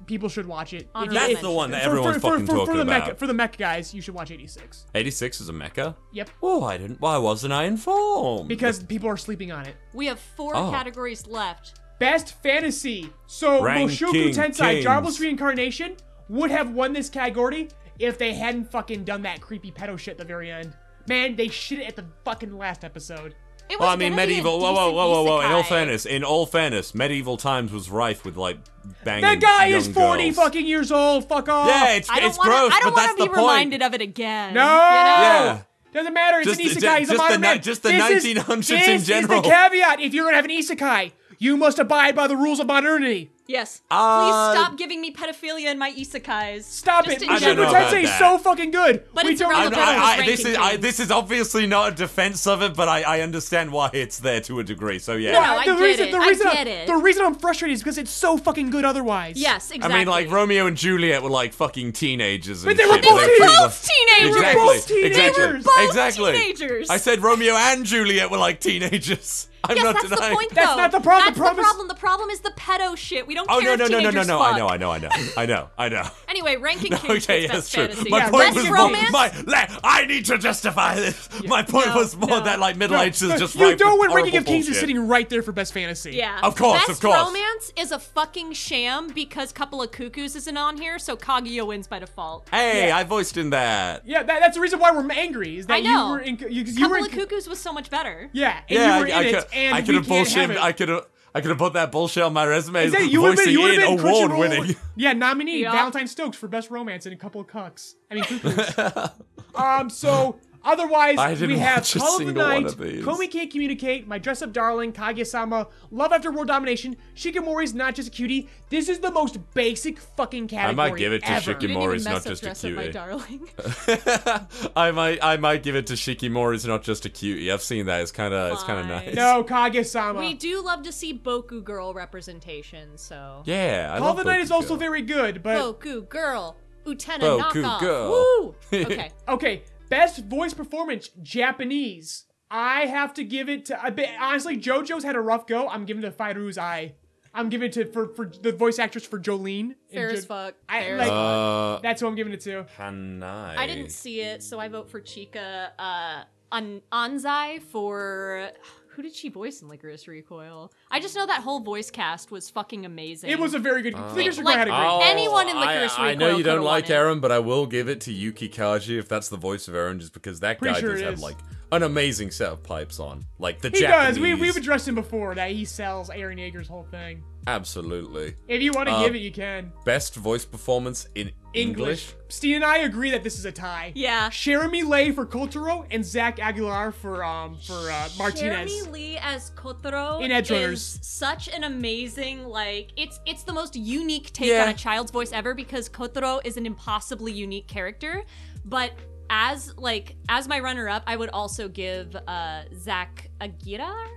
People should watch it. If Honorable you- That's mention. the one that for- everyone's for, for, fucking for, talking for the about. Mech, for the mech guys, you should watch 86. 86 is a mecha. Yep. Oh, I didn't. Why wasn't I informed? Because people are sleeping on it. We have four Oh. categories left. Best fantasy. So Ranking Mushoku Tensei, Kings. Jobless Reincarnation would have won this category if they hadn't fucking done that creepy pedo shit at the very end. Man, they shit it at the fucking last episode. It was Well, I mean, gonna be a medieval. Whoa, whoa, whoa, whoa, whoa! In all fairness, in all fairness, medieval times was rife with like banging. That guy is 40 girls. fucking years old. Fuck off. Yeah, it's I don't it's wanna, gross, I don't but that's wanna the be point. reminded of it again. No. You know? Yeah. Doesn't matter. It's Just- an isekai. He's a modern the man. just the This is- 1900s in this is the caveat. If you're gonna have an isekai, you must abide by the rules of modernity. Yes. Uh, Please stop giving me pedophilia in my isekais. Stop it. in I don't know about Tensei is that. so fucking good. But we it's don't irrelevant. I, to- Rebels I, I, this ranking is I, this is obviously not a defense of it, but I, I understand why it's there to a degree. So yeah, No, I the get reason, it. The I reason get am it. The reason I'm frustrated is because it's so fucking good otherwise. Yes, exactly. I mean, like Romeo and Juliet were like fucking teenagers. And But they were shit, both they're teenagers. both teenagers. They were Exactly. both teenagers. Exactly. They were both exactly. teenagers. I said Romeo and Juliet were like teenagers. I'm yes, not that's denying. the point, That's though. not the problem. The That's problem the is- problem. The problem is the pedo shit. We don't Oh care no if no no no no teenagers no! I know I know I know I know I know. [laughs] Anyway, ranking [laughs] No, kings okay, gets yeah, best that's true. fantasy. My Yeah, point best was romance. more. My, la- I need to justify this. [laughs] My point no, was more no. that like middle ages is just you rife know with when Ranking of Kings is bullshit. sitting right there for best fantasy. Yeah. Of course, Best of course. Best romance is a fucking sham because Couple of Cuckoos isn't on here, so Kaguya wins by default. Hey, I voiced in that. Yeah, that's the reason why we're angry. Is that I know. you were in, you, 'cause you Couple of Cuckoos was so much better. Yeah, and Yeah, you were I, I in could, it, and I could have can't bullshit. I could have. I could have put that bullshit on my resume. as Exactly, you would have been, you would have been award winning. Yeah, nominee Yup. Valentine Stokes for best romance and a couple of cucks. I mean cuckoos. [laughs] um, so otherwise I didn't we have watch a Call of the Night, of. Komi Can't Communicate, My Dress Up Darling, Kaguya-sama, Love After World Domination, Shikimori's Not Just a Cutie. This is the most basic fucking category I might give it to ever. Shiki- You didn't Mori's even not mess up just a dress up my cutie. darling. [laughs] [laughs] I might. I might give it to Shikimori's not just a cutie. I've seen that. It's kind of. It's kind of nice. No, Kaguya-sama. we do love to see Boku girl representation, so Yeah, I Call of the Night is Boku also very good, but Boku girl, Utena Boku knockoff. girl. Woo! [laughs] Okay. Okay, best voice performance, Japanese. I have to give it to. I bet, honestly, JoJo's had a rough go. I'm giving it to Fairouz Ai. I'm giving it to for, for the voice actress for Jolyne. in Fair Jo- as fuck. I- Fair like- as fuck. Uh, That's who I'm giving it to. Hanai. I didn't see it, so I vote for Chika. Uh, An- Anzai for who did she voice in Lycoris Recoil? I just know that whole voice cast was fucking amazing. It was a very good. Uh, Lycoris like- Recoil had a great. Oh, Anyone in Lycoris I, I know you don't like. Eren, but I will give it to Yuki Kaji if that's the voice of Eren, just because that Pretty guy sure does have is. like an amazing set of pipes on, like the he Japanese. does. We, we've addressed him before that he sells Eren Yeager's whole thing. Absolutely. If you want to Uh, give it, you can. Best voice performance in English. Steve and I agree that this is a tie. Yeah. Jeremy Lay for Kotaro and Zach Aguilar for um for uh, Martinez. Jeremy Lee as Kotaro In Edge is Runners. Such an amazing like it's it's the most unique take Yeah. on a child's voice ever because Kotaro is an impossibly unique character, but as like as my runner up, I would also give uh Zach Aguirre.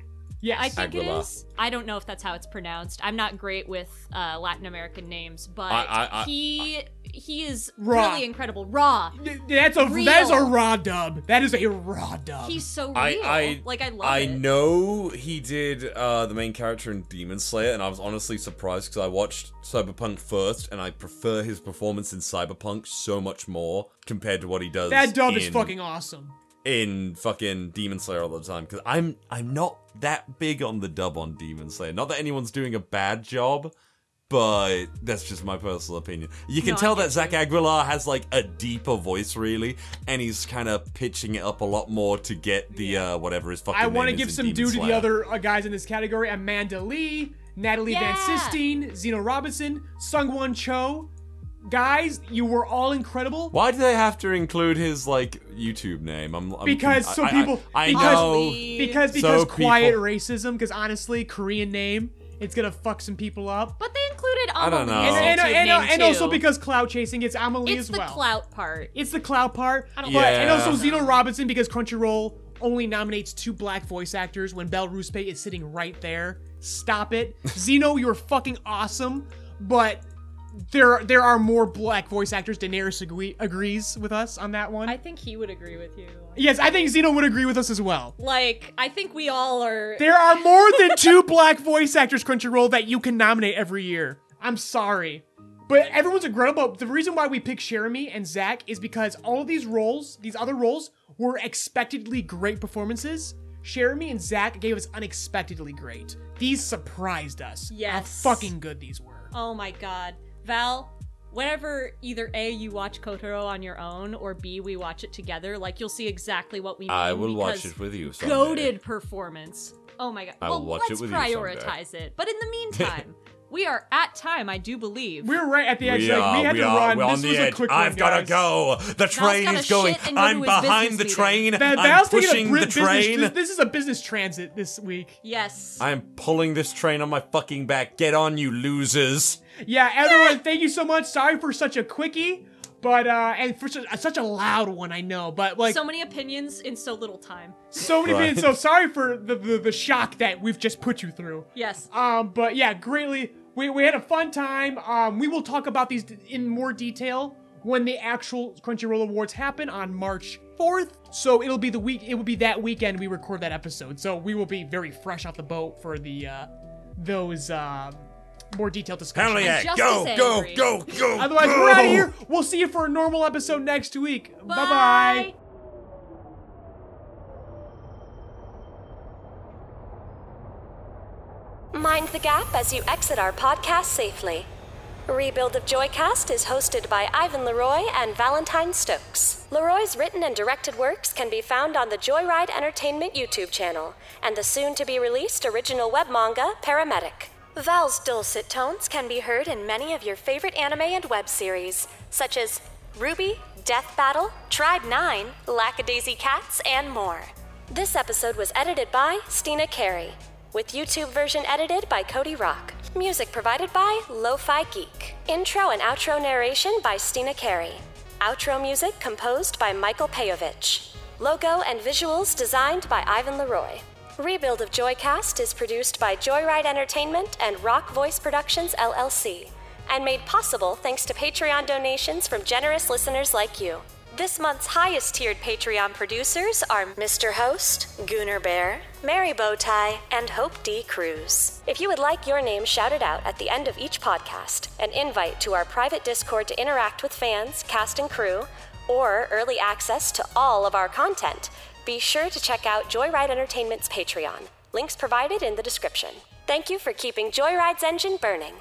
Yes. I think Aguilar. it is. I don't know if that's how it's pronounced. I'm not great with uh, Latin American names, but I- I- I- he he is Raw. really incredible. Raw. That's a that is a raw dub. That is a raw dub. He's so real. I, I like I love I it. know he did uh, the main character in Demon Slayer, and I was honestly surprised because I watched Cyberpunk first, and I prefer his performance in Cyberpunk so much more compared to what he does. that dub is fucking awesome. in fucking Demon Slayer all the time because I'm I'm not that big on the dub on Demon Slayer. Not that anyone's doing a bad job, but that's just my personal opinion. You can No, tell that Zach Aguilar has like a deeper voice really, and he's kind of pitching it up a lot more to get the uh whatever his fucking. I want to give some due to the other uh, guys in this category: Amanda Lee, Natalie Van Sistine, Zeno Robinson, Sungwon Cho. Guys, you were all incredible. Why do they have to include his like YouTube name? I'm, I'm Because I- so I- people- I, I because- know. Honestly, Because So because quiet people- racism. Because honestly, Korean name, it's gonna fuck some people up. But they included I don't know. And, and, YouTube and, and also because clout chasing, it's Amelie it's as well. It's the well. clout part. It's the clout part. I don't but, like and also Zeno Robinson because Crunchyroll only nominates two black voice actors when Belle Ruspe is sitting right there. Stop it. [laughs] Zeno, you're fucking awesome, but there there are more black voice actors. Daenerys agree, agrees with us on that one. I think he would agree with you. yes, I think Zeno would agree with us as well. Like, I think we all are. There are [laughs] more than two black voice actors, Crunchyroll, that you can nominate every year. I'm sorry. But everyone's incredible. The reason why we pick Jeremy and Zach is because all of these roles, these other roles, were expectedly great performances. Jeremy and Zach gave us unexpectedly great. These surprised us. Yes. How fucking good these were. Oh my god. Val, whenever either A, you watch Kotaro on your own, or B, we watch it together, like you'll see exactly what we mean. I will watch it with you someday. Goaded performance. Oh my god. I well, watch let's with you prioritize it. But in the [laughs] meantime, we are at time, I do believe. We're right at the edge. We like, are, we had we to are, run. we're this on the was edge. a quick I've gotta go. The train is going. go I'm behind the business train. Val- I'm Val's taking a pushing the train. This, this is a business transit this week. yes. I'm pulling this train on my fucking back. Get on, you losers. Yeah, everyone, thank you so much. Sorry for such a quickie, but uh, and for such, such a loud one, I know. But like so many opinions in so little time. so many Right. minutes. So sorry for the, the the shock that we've just put you through. Yes. Um, but yeah, greatly. We, we had a fun time. Um, we will talk about these in more detail when the actual Crunchyroll Awards happen on March 4th. So it'll be the week. It will be that weekend we record that episode. So we will be very fresh off the boat for the uh, those uh, more detailed discussions. Hell yeah. Go, go, go, go. [laughs] Otherwise, go. we're out of here. We'll see you for a normal episode next week. Bye bye. Mind the gap as you exit our podcast safely. Rebuild of Joycast is hosted by Ivan Leroy and Valentine Stokes. Leroy's written and directed works can be found on the Joyride Entertainment YouTube channel and the soon to be released original web manga Paramedic. Val's dulcet tones can be heard in many of your favorite anime and web series, such as RWBY, Death Battle, Tribe 9, Lackadaisy Cats, and more. This episode was edited by Steena Carey, with YouTube version edited by Cody Rock. Music provided by Lo-Fi Geek. Intro and outro narration by Steena Carey. Outro music composed by Michael Peyovich. Logo and visuals designed by Ivan Leroy. Rebuild of Joycast is produced by Joyride Entertainment and Rock Voice Productions LLC, and made possible thanks to Patreon donations from generous listeners like you. This month's highest tiered Patreon producers are Mr. Host, Gooner Bear, Mary Bowtie, and Hope D. Cruz. If you would like your name shouted out at the end of each podcast, an invite to our private Discord to interact with fans, cast, and crew, or early access to all of our content, be sure to check out Joyride Entertainment's Patreon. Links provided in the description. Thank you for keeping Joyride's engine burning.